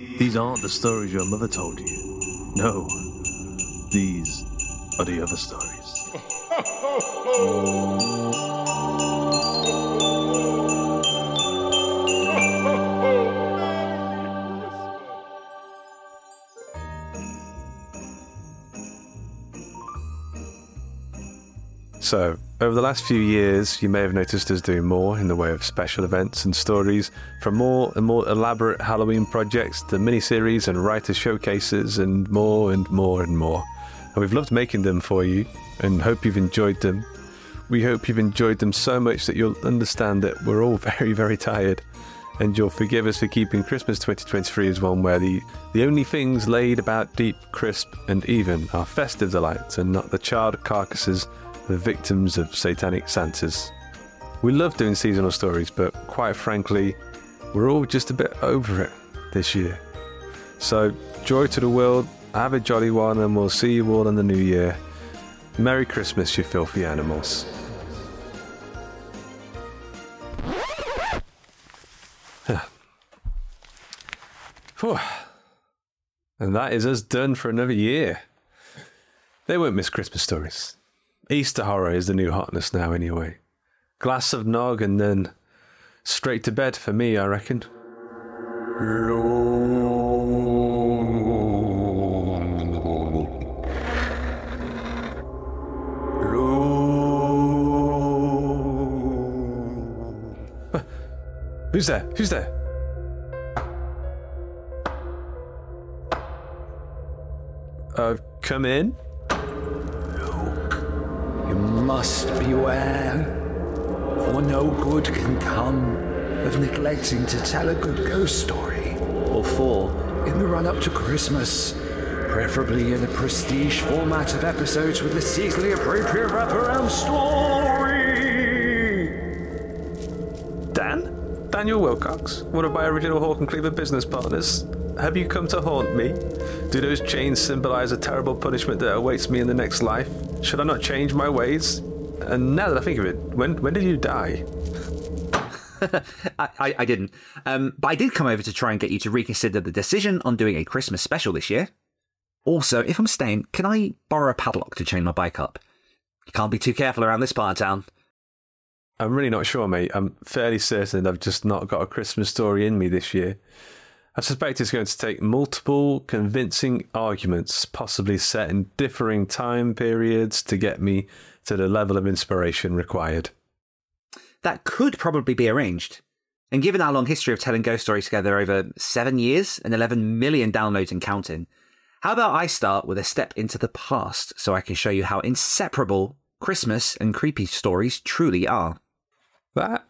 These aren't the stories your mother told you. No, these are the other stories. So, over the last few years, you may have noticed us doing more in the way of special events and stories, from more and more elaborate Halloween projects to miniseries and writer showcases, and more and more and more. And we've loved making them for you and hope you've enjoyed them. We hope you've enjoyed them so much that you'll understand that we're all very, very tired. And you'll forgive us for keeping Christmas 2023 as one where the, the only things laid about deep, crisp, and even are festive delights and not the charred carcasses the victims of satanic Santas. We love doing seasonal stories, but quite frankly, we're all just a bit over it this year. So, joy to the world, have a jolly one, and we'll see you all in the new year. Merry Christmas, you filthy animals. And that is us done for another year. They won't miss Christmas stories. Easter horror is the new hotness now, anyway. Glass of nog and then straight to bed for me, I reckon. Who's there? Who's there? Uh, come in. You must beware, for no good can come of neglecting to tell a good ghost story. Or for, in the run up to Christmas, preferably in a prestige format of episodes with a seasonally appropriate wraparound story. Dan? Daniel Willcocks, one of my original Hawk and Cleaver business partners. Have you come to haunt me? Do those chains symbolize a terrible punishment that awaits me in the next life? Should I not change my ways? And now that I think of it, when when did you die? I, I, I didn't. Um, but I did come over to try and get you to reconsider the decision on doing a Christmas special this year. Also, if I'm staying, can I borrow a padlock to chain my bike up? You can't be too careful around this part of town. I'm really not sure, mate. I'm fairly certain I've just not got a Christmas story in me this year. I suspect it's going to take multiple convincing arguments, possibly set in differing time periods, to get me to the level of inspiration required. That could probably be arranged. And given our long history of telling ghost stories together over seven years and 11 million downloads and counting, how about I start with a step into the past so I can show you how inseparable Christmas and creepy stories truly are? That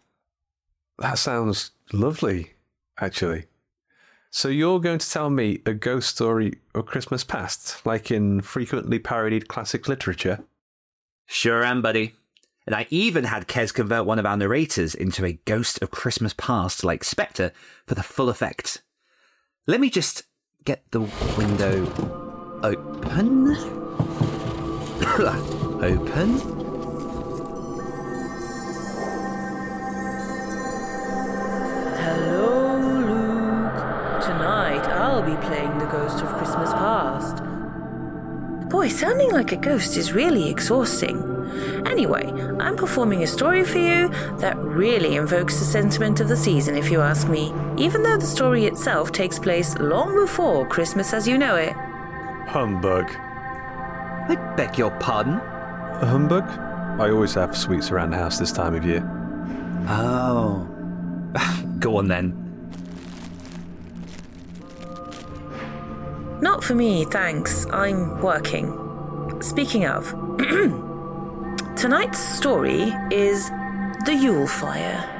that sounds lovely, actually. So you're going to tell me a ghost story of Christmas past, like in frequently parodied classic literature? Sure am, buddy. And I even had Kez convert one of our narrators into a ghost of Christmas past like Spectre for the full effect. Let me just get the window open. open. Boy, sounding like a ghost is really exhausting. Anyway, I'm performing a story for you that really invokes the sentiment of the season, if you ask me, even though the story itself takes place long before Christmas as you know it. Humbug. I beg your pardon? A humbug? I always have sweets around the house this time of year. Oh. Go on then. Not for me, thanks. I'm working. Speaking of, tonight's story is The Yule Fire.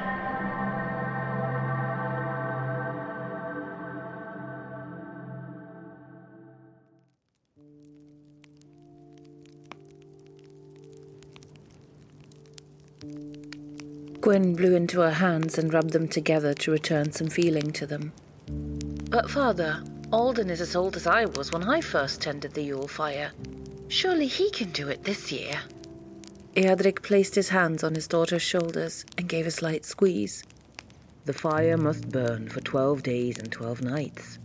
Gwyn blew into her hands and rubbed them together to return some feeling to them. But, Father, Alden is as old as I was when I first tended the Yule fire. Surely he can do it this year. Eadric placed his hands on his daughter's shoulders and gave a slight squeeze. The fire must burn for twelve days and twelve nights.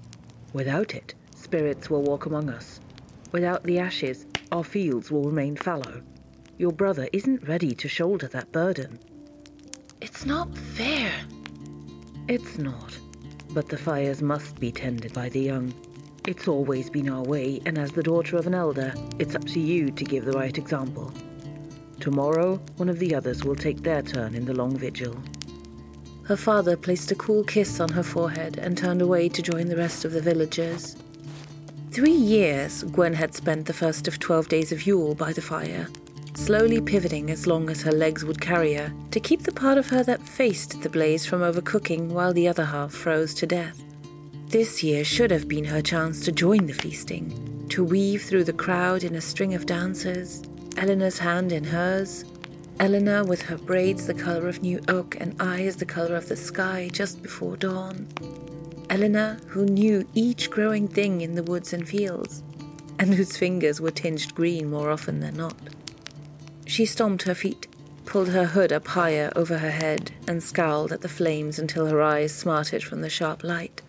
Without it, spirits will walk among us. Without the ashes, our fields will remain fallow. Your brother isn't ready to shoulder that burden. It's not fair. It's not. But the fires must be tended by the young. It's always been our way, and as the daughter of an elder, it's up to you to give the right example. Tomorrow, one of the others will take their turn in the long vigil. Her father placed a cool kiss on her forehead and turned away to join the rest of the villagers. Three years Gwyn had spent the first of twelve days of Yule by the fire, slowly pivoting as long as her legs would carry her to keep the part of her that faced the blaze from overcooking while the other half froze to death. This year should have been her chance to join the feasting, to weave through the crowd in a string of dancers, Eleanor's hand in hers, Eleanor with her braids the color of new oak and eyes the color of the sky just before dawn. Eleanor, who knew each growing thing in the woods and fields, and whose fingers were tinged green more often than not. She stomped her feet, pulled her hood up higher over her head, and scowled at the flames until her eyes smarted from the sharp light.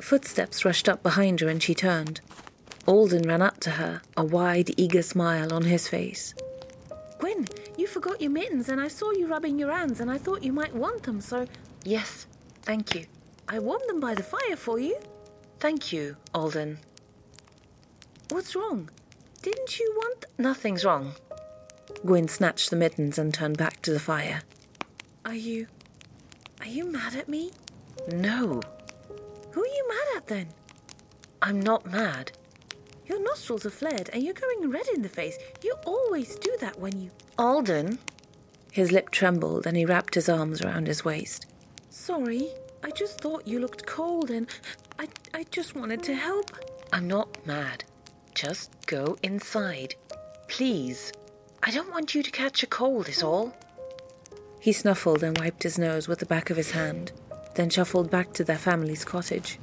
Footsteps rushed up behind her and she turned. Alden ran up to her, a wide, eager smile on his face. Gwyn, you forgot your mittens and I saw you rubbing your hands and I thought you might want them, so. Yes, thank you. I warmed them by the fire for you. Thank you, Alden. What's wrong? Didn't you want. Nothing's wrong. Gwyn snatched the mittens and turned back to the fire. Are you. Are you mad at me? No. Who are you mad at then? I'm not mad. Your nostrils are flared and you're going red in the face. You always do that when you. Alden? His lip trembled and he wrapped his arms around his waist. Sorry, I just thought you looked cold and I, I just wanted to help. I'm not mad. Just go inside. Please. I don't want you to catch a cold, is all. He snuffled and wiped his nose with the back of his hand, then shuffled back to their family's cottage.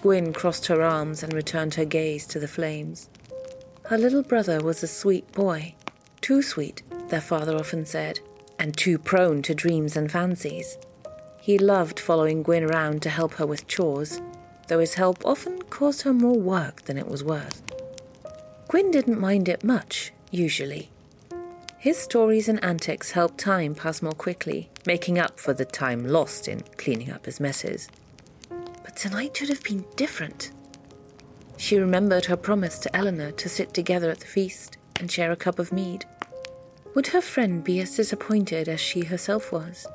Gwyn crossed her arms and returned her gaze to the flames. Her little brother was a sweet boy. Too sweet, their father often said, and too prone to dreams and fancies. He loved following Gwyn around to help her with chores, though his help often caused her more work than it was worth. Gwyn didn't mind it much, usually. His stories and antics helped time pass more quickly, making up for the time lost in cleaning up his messes. But tonight should have been different. She remembered her promise to Eleanor to sit together at the feast and share a cup of mead. Would her friend be as disappointed as she herself was?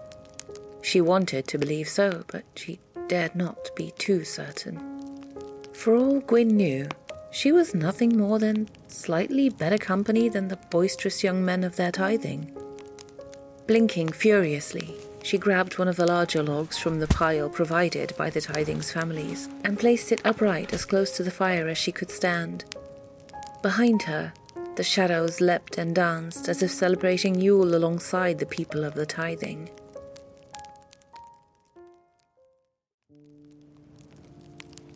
She wanted to believe so, but she dared not be too certain. For all Gwyn knew, she was nothing more than slightly better company than the boisterous young men of their tithing. Blinking furiously, she grabbed one of the larger logs from the pile provided by the tithing's families and placed it upright as close to the fire as she could stand. Behind her, the shadows leapt and danced as if celebrating Yule alongside the people of the tithing.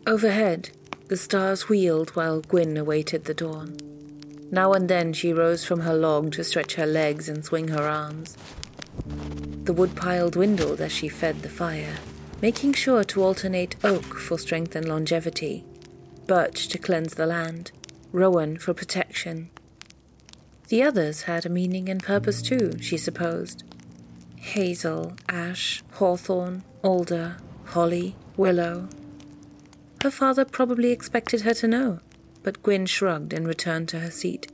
Overhead, the stars wheeled while Gwyn awaited the dawn. Now and then she rose from her log to stretch her legs and swing her arms. The woodpile dwindled as she fed the fire, making sure to alternate oak for strength and longevity, birch to cleanse the land, rowan for protection. The others had a meaning and purpose too, she supposed. Hazel, ash, hawthorn, alder, holly, willow, her father probably expected her to know, but Gwyn shrugged and returned to her seat.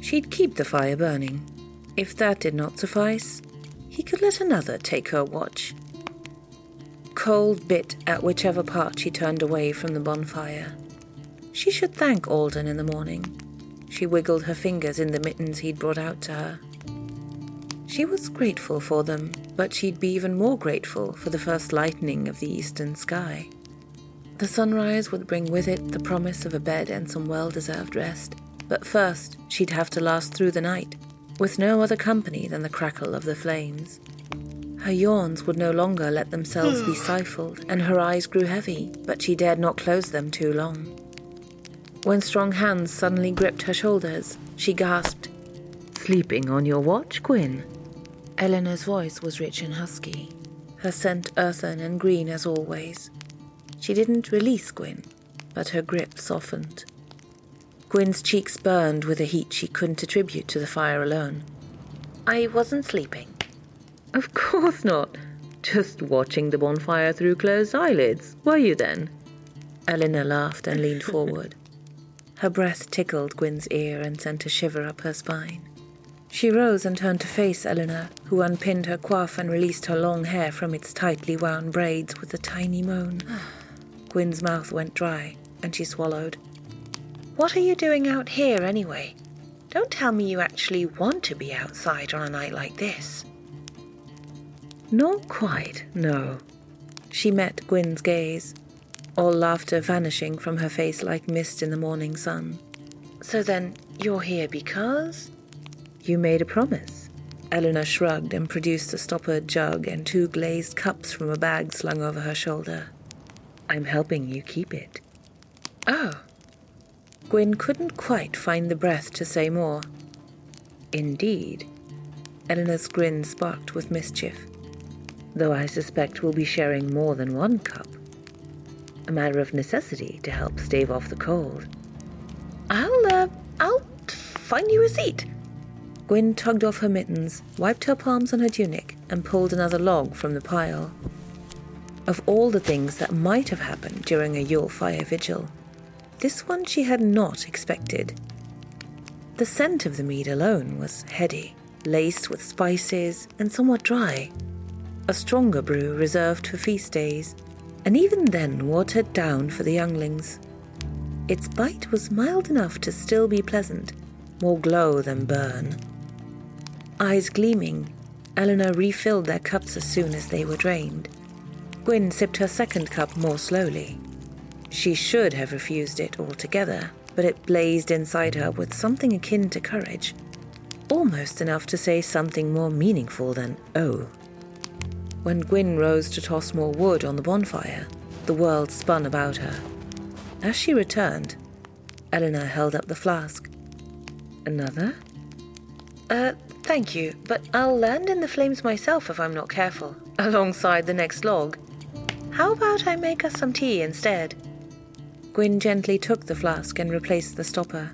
She'd keep the fire burning. If that did not suffice, he could let another take her watch. Cold bit at whichever part she turned away from the bonfire. She should thank Alden in the morning. She wiggled her fingers in the mittens he'd brought out to her. She was grateful for them, but she'd be even more grateful for the first lightening of the eastern sky. The sunrise would bring with it the promise of a bed and some well deserved rest, but first she'd have to last through the night, with no other company than the crackle of the flames. Her yawns would no longer let themselves be stifled, and her eyes grew heavy, but she dared not close them too long. When strong hands suddenly gripped her shoulders, she gasped, Sleeping on your watch, Gwyn? Eleanor's voice was rich and husky, her scent earthen and green as always. She didn't release Gwyn, but her grip softened. Gwyn's cheeks burned with a heat she couldn't attribute to the fire alone. I wasn't sleeping. Of course not. Just watching the bonfire through closed eyelids, were you then? Eleanor laughed and leaned forward. Her breath tickled Gwyn's ear and sent a shiver up her spine. She rose and turned to face Eleanor, who unpinned her coif and released her long hair from its tightly wound braids with a tiny moan. Gwyn's mouth went dry, and she swallowed. What are you doing out here anyway? Don't tell me you actually want to be outside on a night like this. Not quite, no. She met Gwyn's gaze, all laughter vanishing from her face like mist in the morning sun. So then, you're here because? You made a promise. Eleanor shrugged and produced a stoppered jug and two glazed cups from a bag slung over her shoulder. I'm helping you keep it. Oh. Gwyn couldn't quite find the breath to say more. Indeed. Eleanor's grin sparked with mischief. Though I suspect we'll be sharing more than one cup. A matter of necessity to help stave off the cold. I'll, uh, I'll find you a seat. Gwyn tugged off her mittens, wiped her palms on her tunic, and pulled another log from the pile. Of all the things that might have happened during a Yule fire vigil, this one she had not expected. The scent of the mead alone was heady, laced with spices, and somewhat dry. A stronger brew reserved for feast days, and even then watered down for the younglings. Its bite was mild enough to still be pleasant, more glow than burn. Eyes gleaming, Eleanor refilled their cups as soon as they were drained. Gwyn sipped her second cup more slowly. She should have refused it altogether, but it blazed inside her with something akin to courage, almost enough to say something more meaningful than oh. When Gwyn rose to toss more wood on the bonfire, the world spun about her. As she returned, Eleanor held up the flask. Another? Uh, thank you, but I'll land in the flames myself if I'm not careful, alongside the next log. How about I make us some tea instead? Gwyn gently took the flask and replaced the stopper.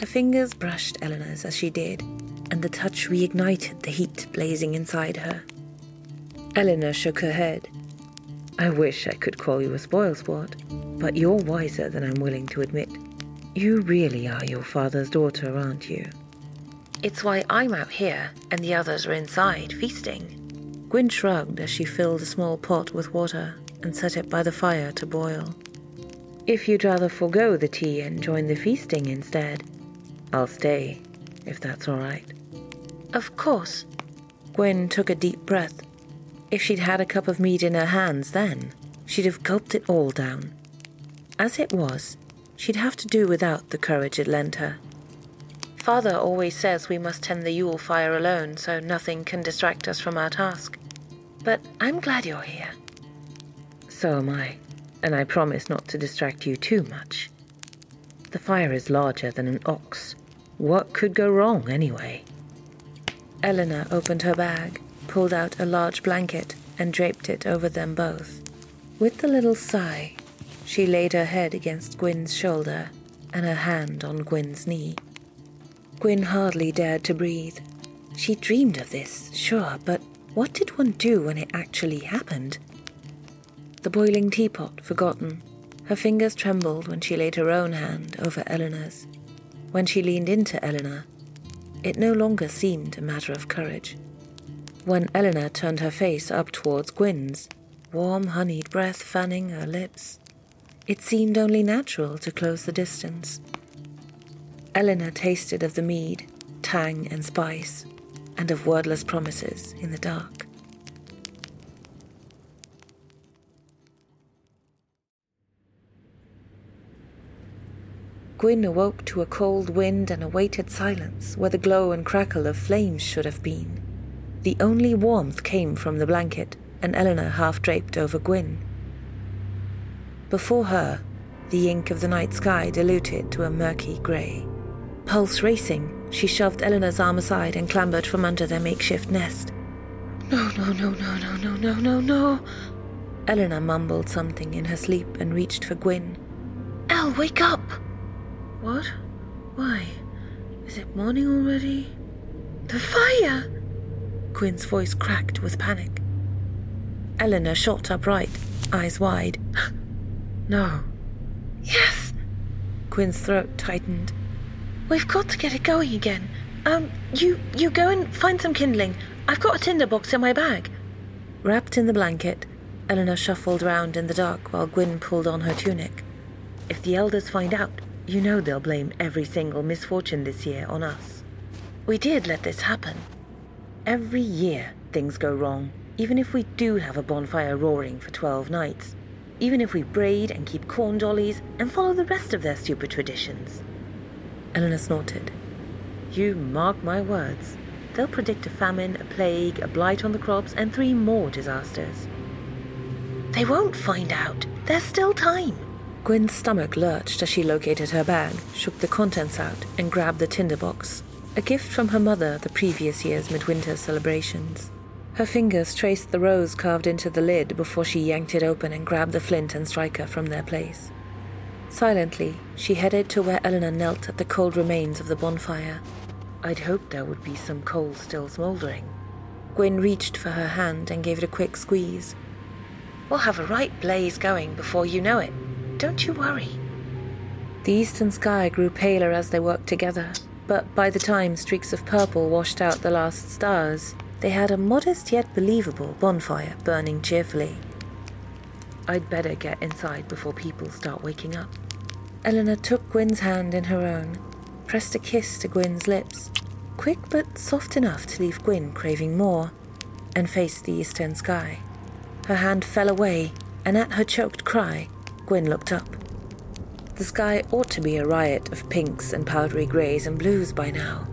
Her fingers brushed Eleanor's as she did, and the touch reignited the heat blazing inside her. Eleanor shook her head. I wish I could call you a spoilsport, but you're wiser than I'm willing to admit. You really are your father's daughter, aren't you? It's why I'm out here and the others are inside, feasting. Gwyn shrugged as she filled a small pot with water and set it by the fire to boil. If you'd rather forego the tea and join the feasting instead, I'll stay, if that's all right. Of course. Gwyn took a deep breath. If she'd had a cup of mead in her hands then, she'd have gulped it all down. As it was, she'd have to do without the courage it lent her. Father always says we must tend the Yule fire alone so nothing can distract us from our task. But I'm glad you're here. So am I, and I promise not to distract you too much. The fire is larger than an ox. What could go wrong, anyway? Eleanor opened her bag, pulled out a large blanket, and draped it over them both. With a little sigh, she laid her head against Gwyn's shoulder and her hand on Gwyn's knee. Gwyn hardly dared to breathe. She dreamed of this, sure, but what did one do when it actually happened? The boiling teapot forgotten, her fingers trembled when she laid her own hand over Eleanor's. When she leaned into Eleanor, it no longer seemed a matter of courage. When Eleanor turned her face up towards Gwyn's, warm honeyed breath fanning her lips, it seemed only natural to close the distance. Eleanor tasted of the mead, tang and spice, and of wordless promises in the dark. Gwyn awoke to a cold wind and a weighted silence where the glow and crackle of flames should have been. The only warmth came from the blanket and Eleanor half draped over Gwyn. Before her, the ink of the night sky diluted to a murky grey. Pulse racing, she shoved Eleanor's arm aside and clambered from under their makeshift nest. No, no, no, no, no, no, no, no, no. Eleanor mumbled something in her sleep and reached for Gwyn. Elle, wake up! What? Why? Is it morning already? The fire! Gwyn's voice cracked with panic. Eleanor shot upright, eyes wide. no. Yes! Gwyn's throat tightened. We've got to get it going again. Um, you you go and find some kindling. I've got a tinder box in my bag. Wrapped in the blanket, Eleanor shuffled round in the dark while Gwyn pulled on her tunic. If the elders find out, you know they'll blame every single misfortune this year on us. We did let this happen. Every year things go wrong, even if we do have a bonfire roaring for 12 nights, even if we braid and keep corn dollies and follow the rest of their stupid traditions. Eleanor snorted. You mark my words. They'll predict a famine, a plague, a blight on the crops, and three more disasters. They won't find out. There's still time. Gwyn's stomach lurched as she located her bag, shook the contents out, and grabbed the tinderbox, a gift from her mother the previous year's midwinter celebrations. Her fingers traced the rose carved into the lid before she yanked it open and grabbed the flint and striker from their place. Silently, she headed to where Eleanor knelt at the cold remains of the bonfire. I'd hoped there would be some coal still smouldering. Gwyn reached for her hand and gave it a quick squeeze. We'll have a right blaze going before you know it. Don't you worry. The eastern sky grew paler as they worked together, but by the time streaks of purple washed out the last stars, they had a modest yet believable bonfire burning cheerfully. I'd better get inside before people start waking up. Eleanor took Gwyn's hand in her own, pressed a kiss to Gwyn's lips, quick but soft enough to leave Gwyn craving more, and faced the eastern sky. Her hand fell away, and at her choked cry, Gwyn looked up. The sky ought to be a riot of pinks and powdery greys and blues by now.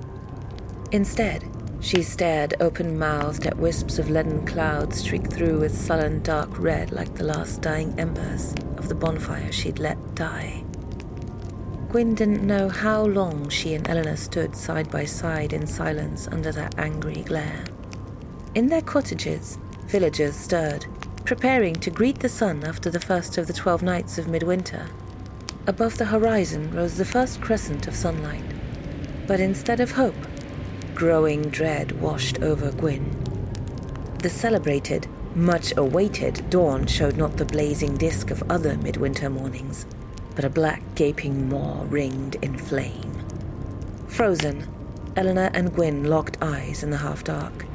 Instead, she stared open mouthed at wisps of leaden clouds streaked through with sullen dark red like the last dying embers of the bonfire she'd let die. Gwyn didn't know how long she and Eleanor stood side by side in silence under that angry glare. In their cottages, villagers stirred, preparing to greet the sun after the first of the twelve nights of midwinter. Above the horizon rose the first crescent of sunlight. But instead of hope, growing dread washed over Gwyn. The celebrated, much awaited dawn showed not the blazing disk of other midwinter mornings, but a black gaping maw ringed in flame. Frozen, Eleanor and Gwyn locked eyes in the half dark.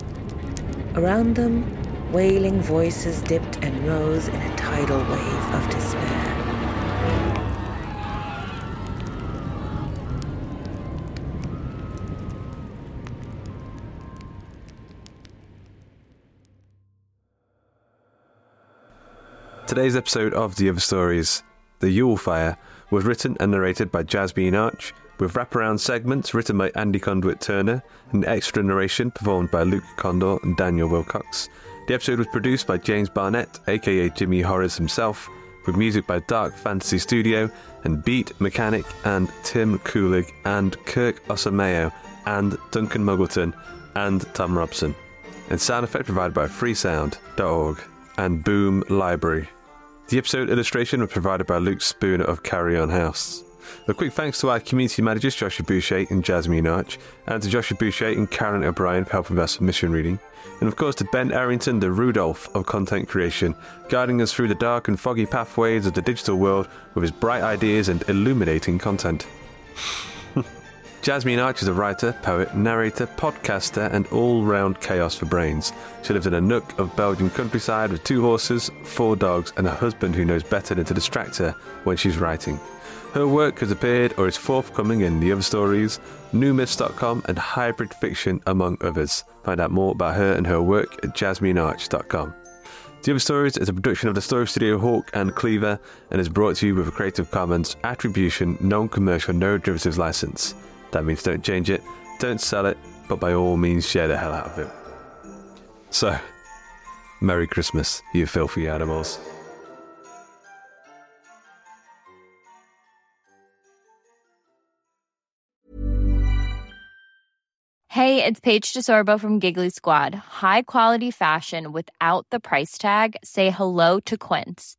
Around them, Wailing voices dipped and rose in a tidal wave of despair. Today's episode of The Other Stories, The Yule Fire, was written and narrated by Jasmine Arch, with wraparound segments written by Andy Conduit Turner and extra narration performed by Luke Kondor and Daniel Willcocks. The episode was produced by James Barnett, aka Jimmy Horrors himself, with music by Dark Fantasy Studio and Beat Mekanik and Tim Kulig and Kirk Osamayo and Duncan Muggleton and Thom Robson. And sound effect provided by freesound.org and Boom Library. The episode illustration was provided by Luke Spooner of Carrion House. A quick thanks to our community managers Joshua Boucher and Jasmine Arch, and to Joshua Boucher and Karen O'Brien for helping with submission reading. And of course to Ben Errington, the Rudolph of content creation, guiding us through the dark and foggy pathways of the digital world with his bright ideas and illuminating content. Jasmine Arch is a writer, poet, narrator, podcaster, and all round chaos for brains. She lives in a nook of Belgian countryside with two horses, four dogs, and a husband who knows better than to distract her when she's writing. Her work has appeared or is forthcoming in The Other Stories, newmyths.com, and Hybrid Fiction, among others. Find out more about her and her work at jasminearch.com. The Other Stories is a production of the Story Studio Hawk and Cleaver and is brought to you with a Creative Commons Attribution Non Commercial No Derivatives license. That means don't change it, don't sell it, but by all means share the hell out of it. So, Merry Christmas, you filthy animals. Hey, it's Paige DeSorbo from Giggly Squad. High quality fashion without the price tag? Say hello to Quince.